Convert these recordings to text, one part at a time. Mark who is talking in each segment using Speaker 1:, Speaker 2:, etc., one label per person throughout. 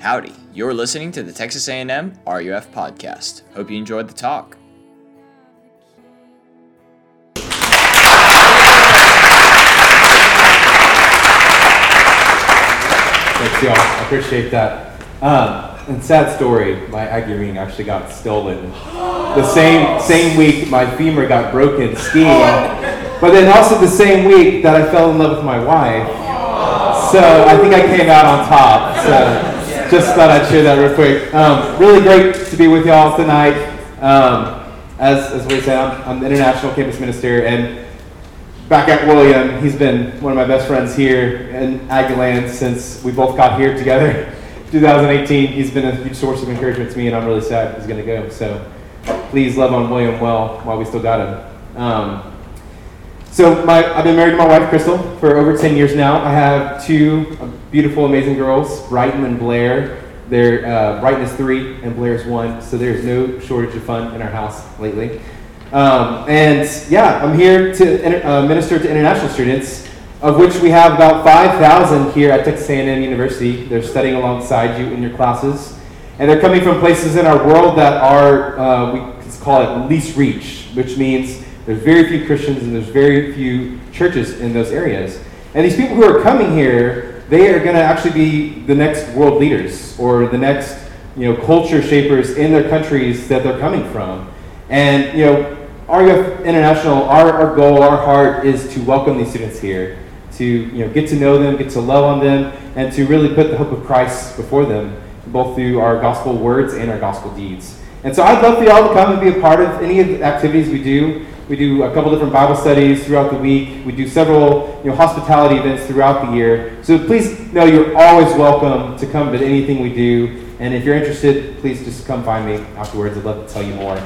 Speaker 1: Howdy, you're listening to the Texas A&M RUF podcast. Hope you enjoyed the talk.
Speaker 2: Thanks, y'all. I appreciate that. Um, and sad story, my Aggie ring actually got stolen. The same same week, my femur got broken skiing. But then also the same week that I fell in love with my wife. So I think I came out on top. So just thought I'd share that real quick. Um, really great to be with y'all tonight. Um, as as we said, I'm, I'm the international campus minister and back at William. He's been one of my best friends here in Aggieland since we both got here together. 2018. He's been a huge source of encouragement to me, and I'm really sad he's going to go. So please love on William well while we still got him. Um, so my, I've been married to my wife Crystal for over 10 years now. I have two beautiful, amazing girls, Brighton and Blair. They're, uh, Brighton is three and Blair is one, so there's no shortage of fun in our house lately. Um, and yeah, I'm here to uh, minister to international students, of which we have about 5,000 here at Texas A&M University. They're studying alongside you in your classes, and they're coming from places in our world that are uh, we call it least reach, which means there's very few Christians and there's very few churches in those areas. And these people who are coming here, they are going to actually be the next world leaders or the next you know culture shapers in their countries that they're coming from. And you know RUF International, our, our goal, our heart is to welcome these students here, to you know, get to know them, get to love on them, and to really put the hope of Christ before them, both through our gospel words and our gospel deeds. And so I'd love for y'all to come and be a part of any of the activities we do. We do a couple different Bible studies throughout the week. We do several you know, hospitality events throughout the year. So please know you're always welcome to come to anything we do. And if you're interested, please just come find me afterwards. I'd love to tell you more.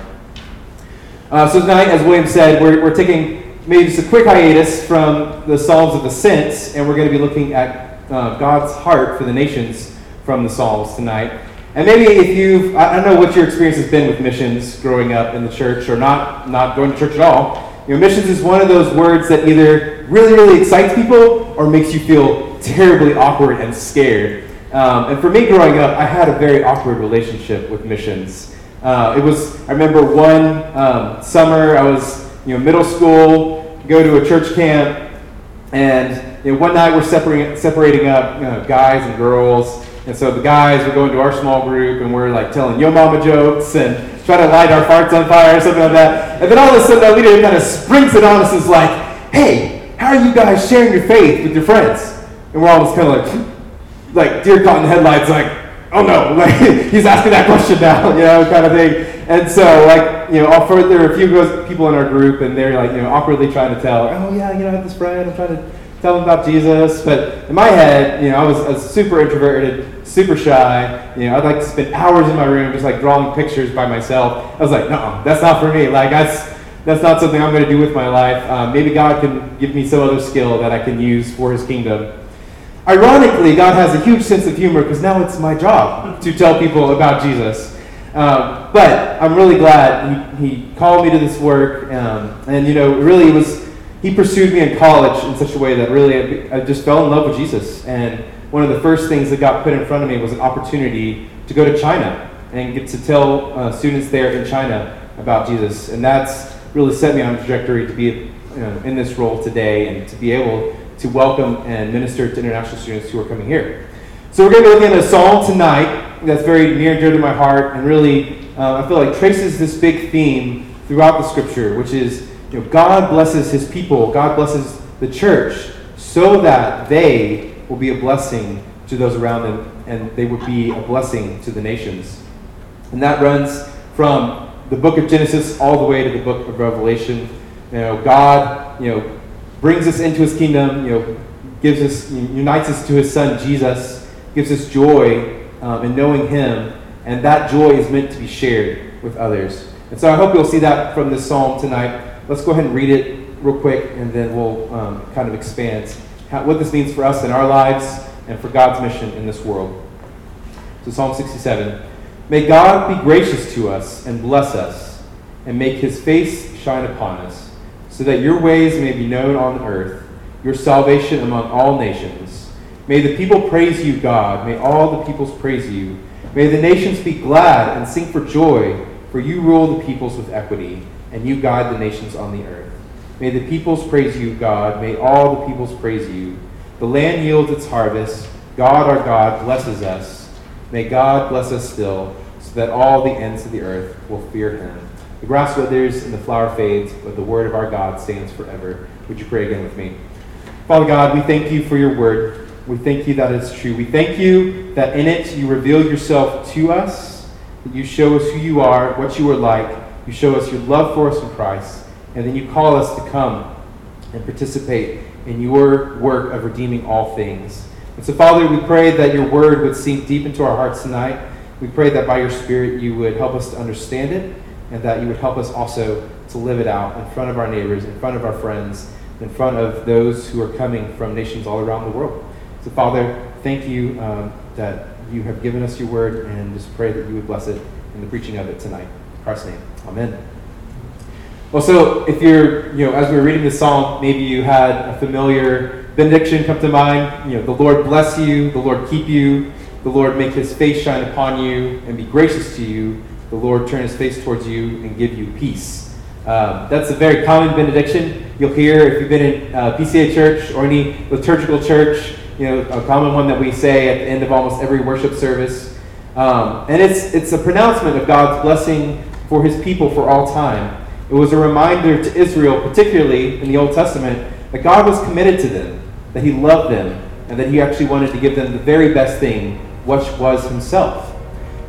Speaker 2: Uh, so tonight, as William said, we're, we're taking maybe just a quick hiatus from the Psalms of Ascent, and we're going to be looking at uh, God's heart for the nations from the Psalms tonight. And maybe if you've, I don't know what your experience has been with missions growing up in the church or not, not going to church at all. You know, missions is one of those words that either really, really excites people or makes you feel terribly awkward and scared. Um, and for me growing up, I had a very awkward relationship with missions. Uh, it was, I remember one um, summer, I was, you know, middle school, go to a church camp, and you know, one night we're separating, separating up you know, guys and girls. And so the guys were going to our small group, and we're like telling yo mama jokes and trying to light our farts on fire or something like that. And then all of a sudden, our leader kind of springs it on us and is like, hey, how are you guys sharing your faith with your friends? And we're almost kind of like, like deer caught in the headlights, like, oh no, like he's asking that question now, you know, kind of thing. And so, like, you know, there were a few people in our group, and they're like, you know, awkwardly trying to tell, oh yeah, you know, I have this friend, I'm trying to tell them about Jesus. But in my head, you know, I was, I was super introverted, super shy. You know, I'd like to spend hours in my room just like drawing pictures by myself. I was like, no, that's not for me. Like, that's that's not something I'm going to do with my life. Um, maybe God can give me some other skill that I can use for His kingdom. Ironically, God has a huge sense of humor because now it's my job to tell people about Jesus. Um, but I'm really glad he, he, called me to this work. Um, and, you know, really it was, he pursued me in college in such a way that really I, I just fell in love with Jesus. And one of the first things that got put in front of me was an opportunity to go to China and get to tell uh, students there in China about Jesus. And that's really set me on a trajectory to be you know, in this role today and to be able to welcome and minister to international students who are coming here. So we're going to be looking at a psalm tonight that's very near and dear to my heart, and really, uh, I feel like traces this big theme throughout the scripture, which is, you know, God blesses His people, God blesses the church, so that they will be a blessing to those around them, and they would be a blessing to the nations. And that runs from the book of Genesis all the way to the book of Revelation. You know, God, you know, brings us into his kingdom, you know, gives us, unites us to his son Jesus, gives us joy um, in knowing him, and that joy is meant to be shared with others. And so I hope you'll see that from this psalm tonight. Let's go ahead and read it real quick, and then we'll um, kind of expand how, what this means for us in our lives and for God's mission in this world. So, Psalm 67 May God be gracious to us and bless us, and make his face shine upon us so that your ways may be known on earth, your salvation among all nations. May the people praise you, God. May all the peoples praise you. May the nations be glad and sing for joy, for you rule the peoples with equity, and you guide the nations on the earth. May the peoples praise you, God. May all the peoples praise you. The land yields its harvest. God, our God, blesses us. May God bless us still, so that all the ends of the earth will fear him. The grass withers and the flower fades, but the word of our God stands forever. Would you pray again with me? Father God, we thank you for your word. We thank you that it's true. We thank you that in it you reveal yourself to us, that you show us who you are, what you are like. You show us your love for us in Christ, and then you call us to come and participate in your work of redeeming all things. And so, Father, we pray that your word would sink deep into our hearts tonight. We pray that by your Spirit you would help us to understand it and that you would help us also to live it out in front of our neighbors, in front of our friends, in front of those who are coming from nations all around the world. So, Father, thank you um, that you have given us your word, and just pray that you would bless it in the preaching of it tonight. Christ's name, Amen. Well, so if you're, you know, as we were reading this psalm, maybe you had a familiar benediction come to mind. You know, the Lord bless you, the Lord keep you, the Lord make his face shine upon you and be gracious to you the Lord turn his face towards you and give you peace. Um, that's a very common benediction you'll hear if you've been in uh, PCA church or any liturgical church. You know, a common one that we say at the end of almost every worship service. Um, and it's, it's a pronouncement of God's blessing for his people for all time. It was a reminder to Israel, particularly in the Old Testament, that God was committed to them, that he loved them, and that he actually wanted to give them the very best thing, which was himself.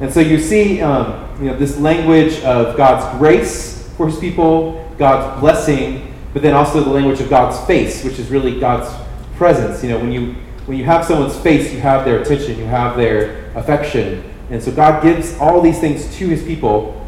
Speaker 2: And so you see um, you know, this language of God's grace for his people, God's blessing, but then also the language of God's face, which is really God's presence. You know, when you when you have someone's face, you have their attention, you have their affection. And so God gives all these things to his people.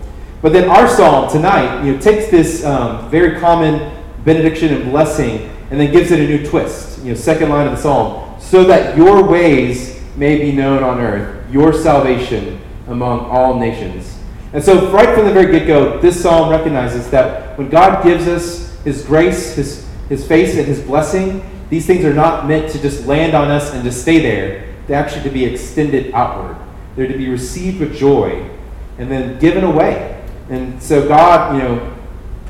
Speaker 2: But then our psalm tonight, you know, takes this um, very common benediction and blessing and then gives it a new twist. You know, second line of the psalm, so that your ways may be known on earth, your salvation among all nations. And so, right from the very get go, this psalm recognizes that when God gives us His grace, His, His face, and His blessing, these things are not meant to just land on us and just stay there. They're actually to be extended outward. They're to be received with joy and then given away. And so, God, you know,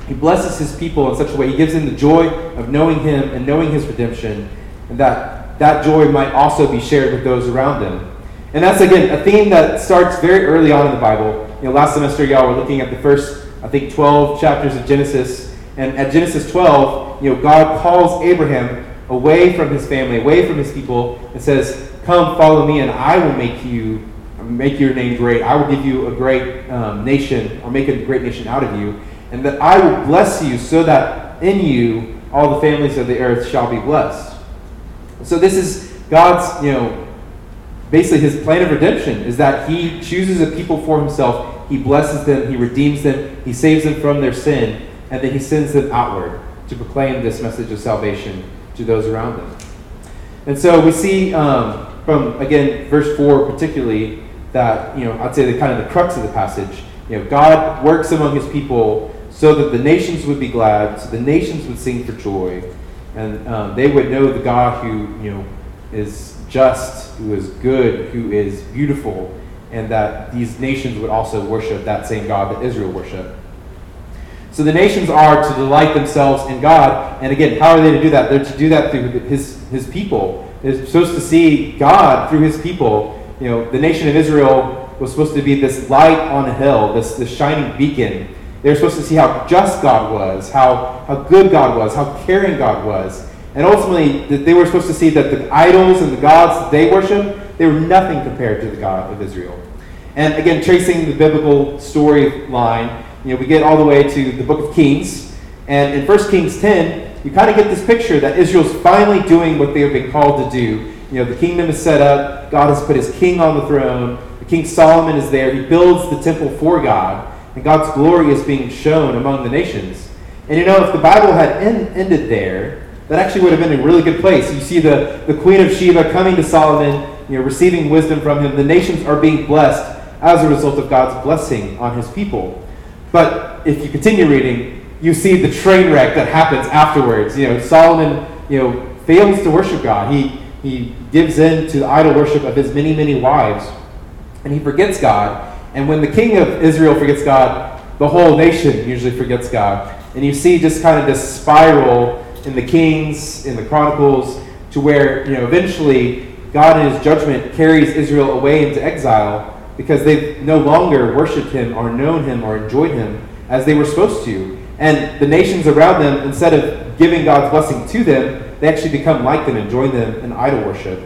Speaker 2: He blesses His people in such a way, He gives them the joy of knowing Him and knowing His redemption, and that that joy might also be shared with those around them. And that's, again, a theme that starts very early on in the Bible. You know, last semester, y'all were looking at the first, I think, 12 chapters of Genesis. And at Genesis 12, you know, God calls Abraham away from his family, away from his people, and says, Come, follow me, and I will make you, make your name great. I will give you a great um, nation, or make a great nation out of you. And that I will bless you so that in you all the families of the earth shall be blessed. So this is God's, you know, basically his plan of redemption is that he chooses a people for himself, he blesses them, he redeems them, he saves them from their sin, and then he sends them outward to proclaim this message of salvation to those around them. And so we see um, from, again, verse 4 particularly, that, you know, I'd say the kind of the crux of the passage. You know, God works among his people so that the nations would be glad, so the nations would sing for joy, and um, they would know the God who, you know, is just, who is good, who is beautiful, and that these nations would also worship that same God that Israel worshiped. So the nations are to delight themselves in God. And again, how are they to do that? They're to do that through his, his people. They're supposed to see God through his people. You know, the nation of Israel was supposed to be this light on a hill, this, this shining beacon. They were supposed to see how just God was, how, how good God was, how caring God was. And ultimately, they were supposed to see that the idols and the gods they worship, they were nothing compared to the God of Israel. And again, tracing the biblical storyline, you know, we get all the way to the book of Kings. And in 1 Kings 10, you kind of get this picture that Israel's finally doing what they have been called to do. You know, the kingdom is set up, God has put his king on the throne, the King Solomon is there, he builds the temple for God, and God's glory is being shown among the nations. And you know, if the Bible had en- ended there, that actually would have been a really good place. You see the, the Queen of Sheba coming to Solomon, you know, receiving wisdom from him. The nations are being blessed as a result of God's blessing on his people. But if you continue reading, you see the train wreck that happens afterwards. You know, Solomon, you know, fails to worship God. He he gives in to the idol worship of his many, many wives, and he forgets God. And when the king of Israel forgets God, the whole nation usually forgets God. And you see just kind of this spiral in the Kings, in the Chronicles, to where, you know, eventually God in his judgment carries Israel away into exile because they no longer worshiped him or known him or enjoyed him as they were supposed to. And the nations around them, instead of giving God's blessing to them, they actually become like them and join them in idol worship.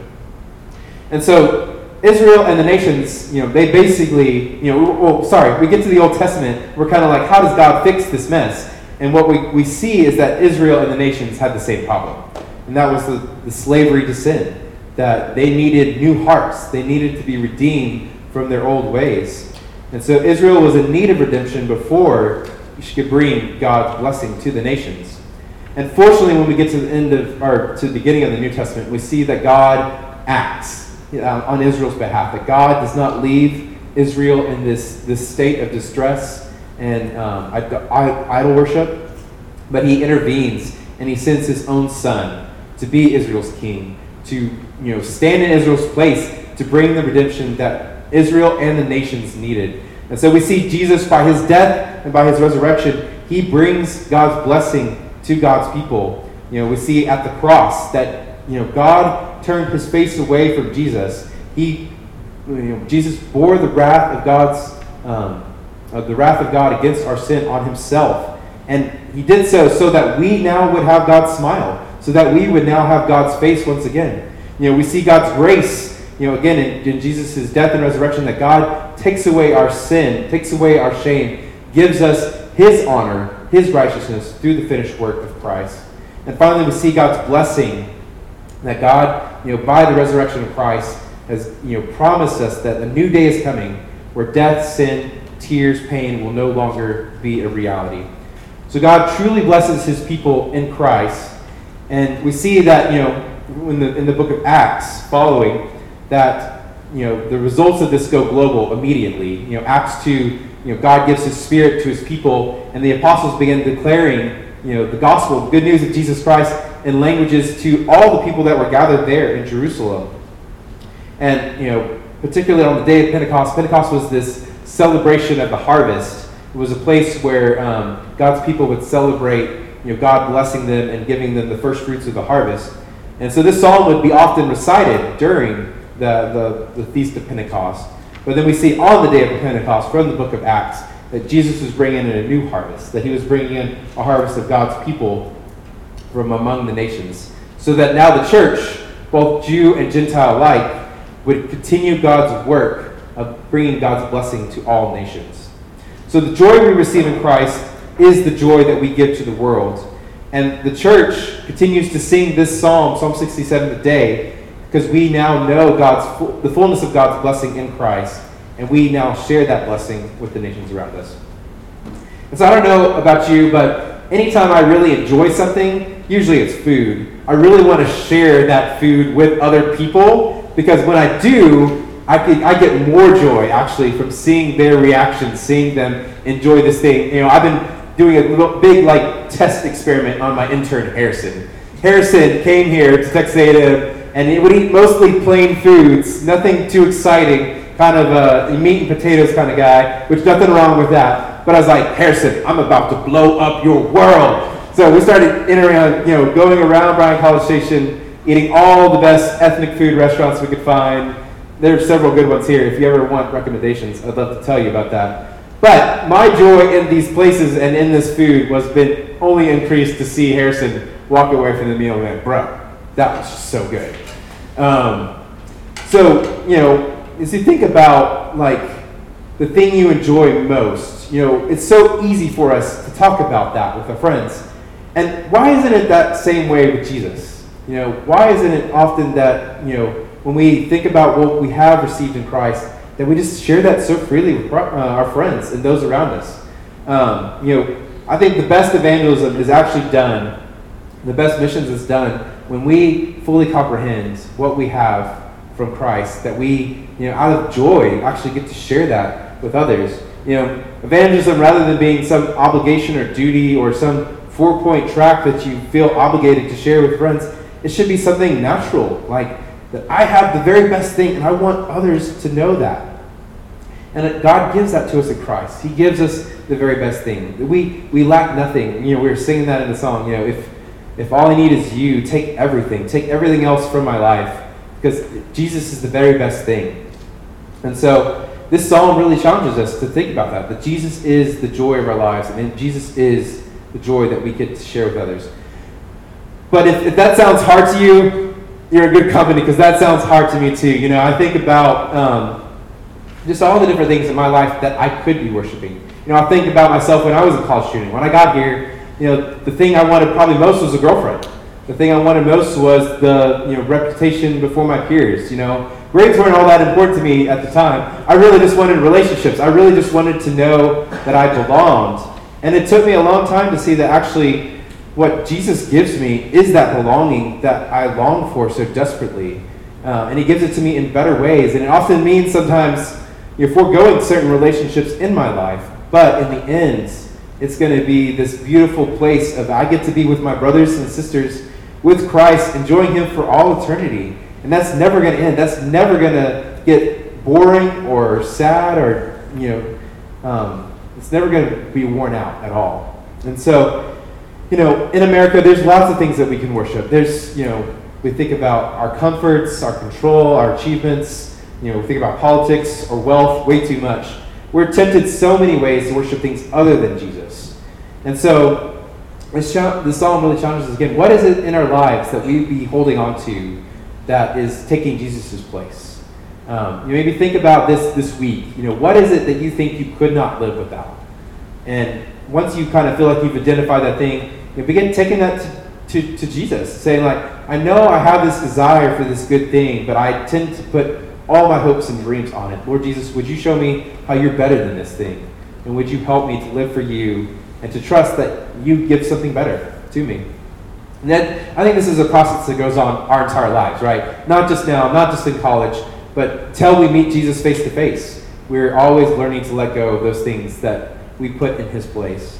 Speaker 2: And so Israel and the nations, you know, they basically, you know, well, sorry, we get to the Old Testament, we're kind of like, how does God fix this mess? And what we, we see is that Israel and the nations had the same problem. And that was the, the slavery to sin. That they needed new hearts. They needed to be redeemed from their old ways. And so Israel was in need of redemption before she could bring God's blessing to the nations. And fortunately, when we get to the end of, or to the beginning of the New Testament, we see that God acts uh, on Israel's behalf. That God does not leave Israel in this, this state of distress and um, idol worship, but he intervenes and he sends his own son to be Israel's king, to you know stand in Israel's place to bring the redemption that Israel and the nations needed. And so we see Jesus by his death and by his resurrection, he brings God's blessing to God's people. You know, we see at the cross that you know God turned his face away from Jesus. He you know, Jesus bore the wrath of God's um, the wrath of God against our sin on himself. And he did so so that we now would have God's smile, so that we would now have God's face once again. You know, we see God's grace, you know, again in, in Jesus' death and resurrection, that God takes away our sin, takes away our shame, gives us his honor, his righteousness through the finished work of Christ. And finally, we see God's blessing that God, you know, by the resurrection of Christ, has you know promised us that a new day is coming where death, sin, tears, pain will no longer be a reality. So God truly blesses his people in Christ. And we see that, you know, in the, in the book of Acts following, that, you know, the results of this go global immediately. You know, Acts 2, you know, God gives his spirit to his people, and the apostles begin declaring, you know, the gospel, the good news of Jesus Christ in languages to all the people that were gathered there in Jerusalem. And, you know, particularly on the day of Pentecost, Pentecost was this celebration of the harvest. It was a place where um, God's people would celebrate, you know, God blessing them and giving them the first fruits of the harvest. And so this psalm would be often recited during the, the, the Feast of Pentecost. But then we see on the day of Pentecost from the book of Acts that Jesus was bringing in a new harvest, that he was bringing in a harvest of God's people from among the nations. So that now the church, both Jew and Gentile alike, would continue God's work of bringing God's blessing to all nations. So the joy we receive in Christ is the joy that we give to the world. And the church continues to sing this psalm, Psalm 67 today, because we now know God's the fullness of God's blessing in Christ, and we now share that blessing with the nations around us. And so I don't know about you, but anytime I really enjoy something, usually it's food. I really want to share that food with other people because when I do, I, I get more joy actually from seeing their reaction, seeing them enjoy this thing. You know, I've been doing a little big like test experiment on my intern Harrison. Harrison came here to Texas A&M and he would eat mostly plain foods, nothing too exciting, kind of a meat and potatoes kind of guy, which nothing wrong with that. But I was like, Harrison, I'm about to blow up your world. So we started in around, you know, going around Bryan College Station, eating all the best ethnic food restaurants we could find there are several good ones here. If you ever want recommendations, I'd love to tell you about that. But my joy in these places and in this food was been only increased to see Harrison walk away from the meal and bro, that was just so good. Um, so, you know, as you think about like the thing you enjoy most, you know, it's so easy for us to talk about that with our friends. And why isn't it that same way with Jesus? You know, why isn't it often that, you know, when we think about what we have received in Christ, that we just share that so freely with uh, our friends and those around us. Um, you know, I think the best evangelism is actually done, the best missions is done when we fully comprehend what we have from Christ, that we, you know, out of joy actually get to share that with others. You know, evangelism, rather than being some obligation or duty or some four point track that you feel obligated to share with friends, it should be something natural, like that I have the very best thing, and I want others to know that. And God gives that to us in Christ. He gives us the very best thing. We, we lack nothing. You know, we were singing that in the song. You know, if, if all I need is you, take everything. Take everything else from my life. Because Jesus is the very best thing. And so this psalm really challenges us to think about that. That Jesus is the joy of our lives, and Jesus is the joy that we get to share with others. But if, if that sounds hard to you, you're a good company because that sounds hard to me too. You know, I think about um, just all the different things in my life that I could be worshiping. You know, I think about myself when I was a college student. When I got here, you know, the thing I wanted probably most was a girlfriend. The thing I wanted most was the you know reputation before my peers. You know, grades weren't all that important to me at the time. I really just wanted relationships. I really just wanted to know that I belonged. And it took me a long time to see that actually what Jesus gives me is that belonging that I long for so desperately. Uh, and He gives it to me in better ways. And it often means sometimes you're foregoing certain relationships in my life. But in the end, it's going to be this beautiful place of I get to be with my brothers and sisters with Christ, enjoying Him for all eternity. And that's never going to end. That's never going to get boring or sad or, you know, um, it's never going to be worn out at all. And so, you know, in America, there's lots of things that we can worship. There's, you know, we think about our comforts, our control, our achievements. You know, we think about politics or wealth way too much. We're tempted so many ways to worship things other than Jesus. And so, this, this psalm really challenges us again. What is it in our lives that we be holding on to that is taking Jesus' place? Um, you maybe think about this this week. You know, what is it that you think you could not live without? And once you kind of feel like you've identified that thing, you begin taking that to, to, to Jesus, saying like, I know I have this desire for this good thing, but I tend to put all my hopes and dreams on it. Lord Jesus, would you show me how you're better than this thing? And would you help me to live for you and to trust that you give something better to me? And then I think this is a process that goes on our entire lives, right? Not just now, not just in college, but till we meet Jesus face to face. We're always learning to let go of those things that we put in his place.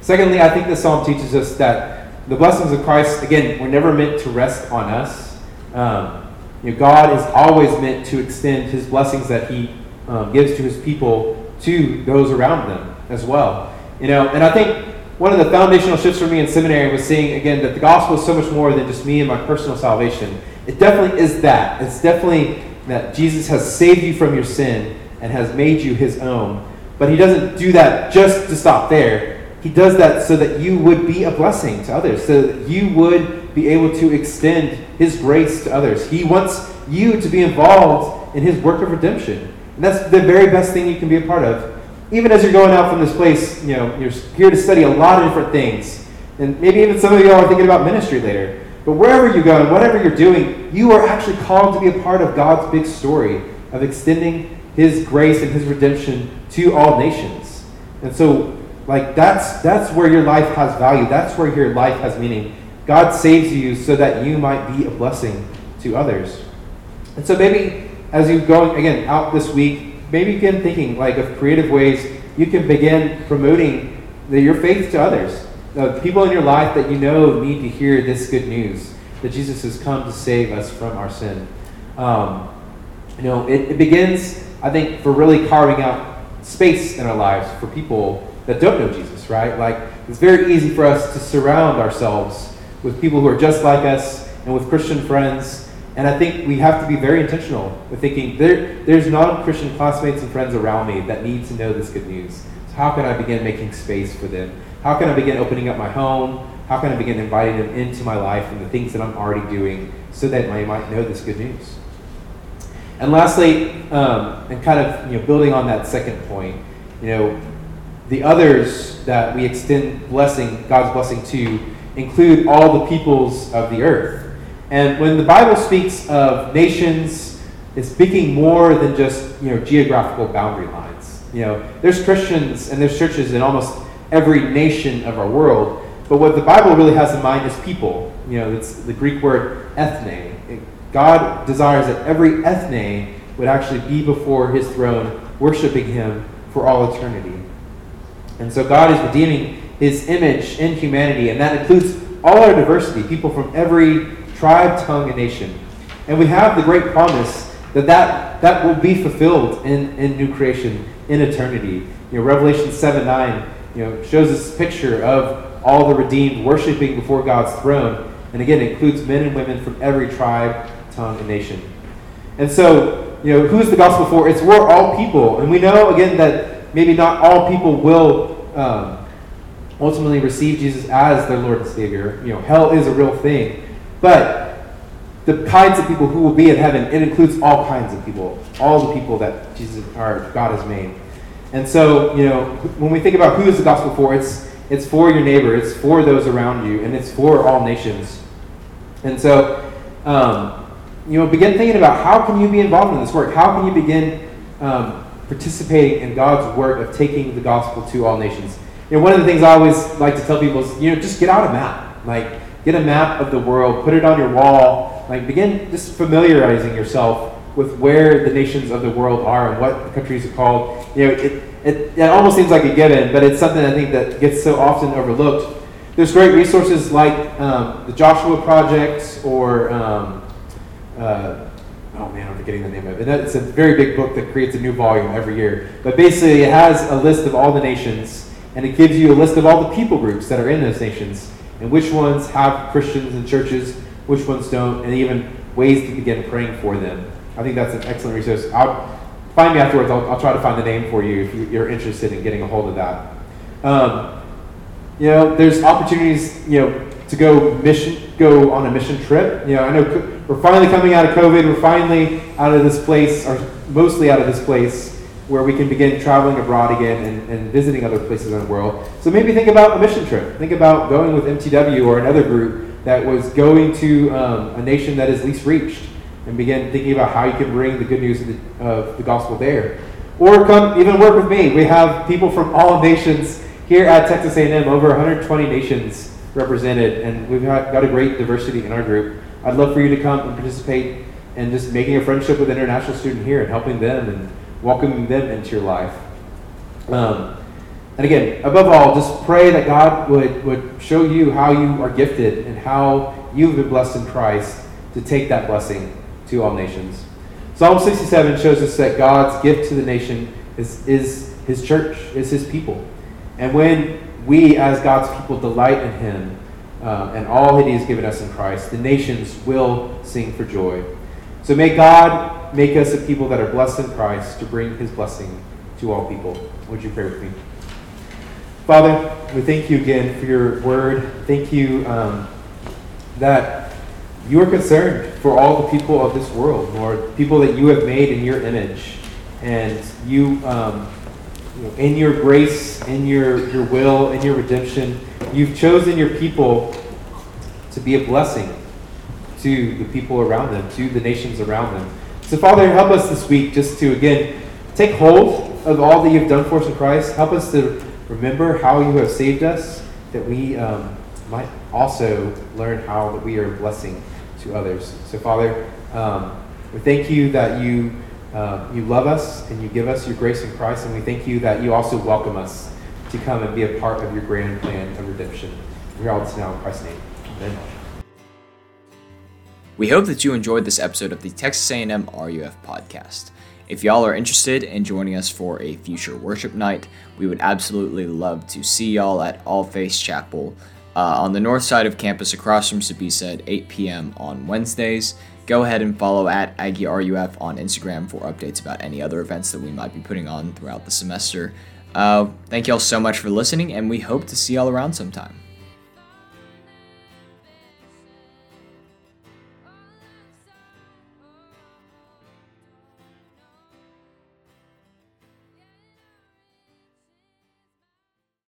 Speaker 2: Secondly, I think the psalm teaches us that the blessings of Christ, again, were never meant to rest on us. Um, you know, God is always meant to extend his blessings that he um, gives to his people to those around them as well. You know, and I think one of the foundational shifts for me in seminary was seeing again that the gospel is so much more than just me and my personal salvation. It definitely is that. It's definitely that Jesus has saved you from your sin and has made you his own. But he doesn't do that just to stop there. He does that so that you would be a blessing to others, so that you would be able to extend his grace to others. He wants you to be involved in his work of redemption. And that's the very best thing you can be a part of. Even as you're going out from this place, you know, you're here to study a lot of different things. And maybe even some of you are thinking about ministry later. But wherever you go and whatever you're doing, you are actually called to be a part of God's big story of extending his grace and his redemption to all nations. And so, like that's that's where your life has value. That's where your life has meaning. God saves you so that you might be a blessing to others. And so maybe as you go again out this week, maybe begin thinking like of creative ways you can begin promoting the, your faith to others. The people in your life that you know need to hear this good news that Jesus has come to save us from our sin. Um, you know, it, it begins, I think, for really carving out space in our lives for people that don't know Jesus, right? Like, it's very easy for us to surround ourselves with people who are just like us and with Christian friends and I think we have to be very intentional with thinking there, there's non Christian classmates and friends around me that need to know this good news. So, how can I begin making space for them? How can I begin opening up my home? How can I begin inviting them into my life and the things that I'm already doing so that they might know this good news? And lastly, um, and kind of you know, building on that second point, you know, the others that we extend blessing, God's blessing to, include all the peoples of the earth. And when the Bible speaks of nations, it's speaking more than just you know geographical boundary lines. You know, there's Christians and there's churches in almost every nation of our world. But what the Bible really has in mind is people. You know, it's the Greek word ethne. God desires that every ethne would actually be before his throne, worshiping him for all eternity. And so God is redeeming his image in humanity, and that includes all our diversity, people from every tribe, tongue, and nation. And we have the great promise that that, that will be fulfilled in, in new creation, in eternity. You know, Revelation 7 9 you know, shows this picture of all the redeemed worshiping before God's throne. And again, it includes men and women from every tribe, tongue, and nation. And so, you know, who is the gospel for? It's for all people. And we know, again, that maybe not all people will um, ultimately receive Jesus as their Lord and Savior. You know, hell is a real thing. But the kinds of people who will be in heaven, it includes all kinds of people, all the people that Jesus or God has made. And so, you know, when we think about who is the gospel for, it's it's for your neighbor, it's for those around you, and it's for all nations. And so, um, you know, begin thinking about how can you be involved in this work? How can you begin um, participating in God's work of taking the gospel to all nations? You know, one of the things I always like to tell people is, you know, just get out a map. Like, get a map of the world, put it on your wall. Like, begin just familiarizing yourself with where the nations of the world are and what the countries are called. You know, it, it, it almost seems like a given, but it's something I think that gets so often overlooked. There's great resources like um, the Joshua Project or, um, uh, oh man, I'm forgetting the name of it. It's a very big book that creates a new volume every year. But basically, it has a list of all the nations, and it gives you a list of all the people groups that are in those nations, and which ones have Christians and churches, which ones don't, and even ways to begin praying for them. I think that's an excellent resource. I'll, find me afterwards. I'll, I'll, try to find the name for you if you, are interested in getting a hold of that. Um, you know, there's opportunities, you know, to go mission, go on a mission trip. You know, I know we're finally coming out of COVID. We're finally out of this place, or mostly out of this place, where we can begin traveling abroad again and, and visiting other places in the world. So maybe think about a mission trip. Think about going with MTW or another group that was going to um, a nation that is least reached and begin thinking about how you can bring the good news of the, of the gospel there. Or come even work with me. We have people from all nations here at Texas A&M, over 120 nations represented, and we've got a great diversity in our group. I'd love for you to come and participate in just making a friendship with an international student here and helping them and welcoming them into your life. Um, and again, above all, just pray that God would, would show you how you are gifted and how you've been blessed in Christ to take that blessing to all nations. Psalm 67 shows us that God's gift to the nation is, is his church, is his people. And when we, as God's people, delight in him uh, and all that he has given us in Christ, the nations will sing for joy. So may God make us a people that are blessed in Christ to bring his blessing to all people. Would you pray with me? Father, we thank you again for your word. Thank you um, that you are concerned for all the people of this world, Lord, people that you have made in your image. And you, um, you know, in your grace, in your, your will, in your redemption, you've chosen your people to be a blessing to the people around them, to the nations around them. So, Father, help us this week just to, again, take hold of all that you've done for us in Christ. Help us to remember how you have saved us, that we um, might also learn how that we are a blessing to others. So, Father, um, we thank you that you, uh, you love us and you give us your grace in Christ, and we thank you that you also welcome us to come and be a part of your grand plan of redemption. We are all this now in Christ's name. Amen.
Speaker 1: We hope that you enjoyed this episode of the Texas A&M RUF podcast. If y'all are interested in joining us for a future worship night, we would absolutely love to see y'all at All Faith Chapel uh, on the north side of campus across from Sbisa at 8 p.m. on Wednesdays. Go ahead and follow at AggieRUF on Instagram for updates about any other events that we might be putting on throughout the semester. Uh, thank y'all so much for listening, and we hope to see y'all around sometime.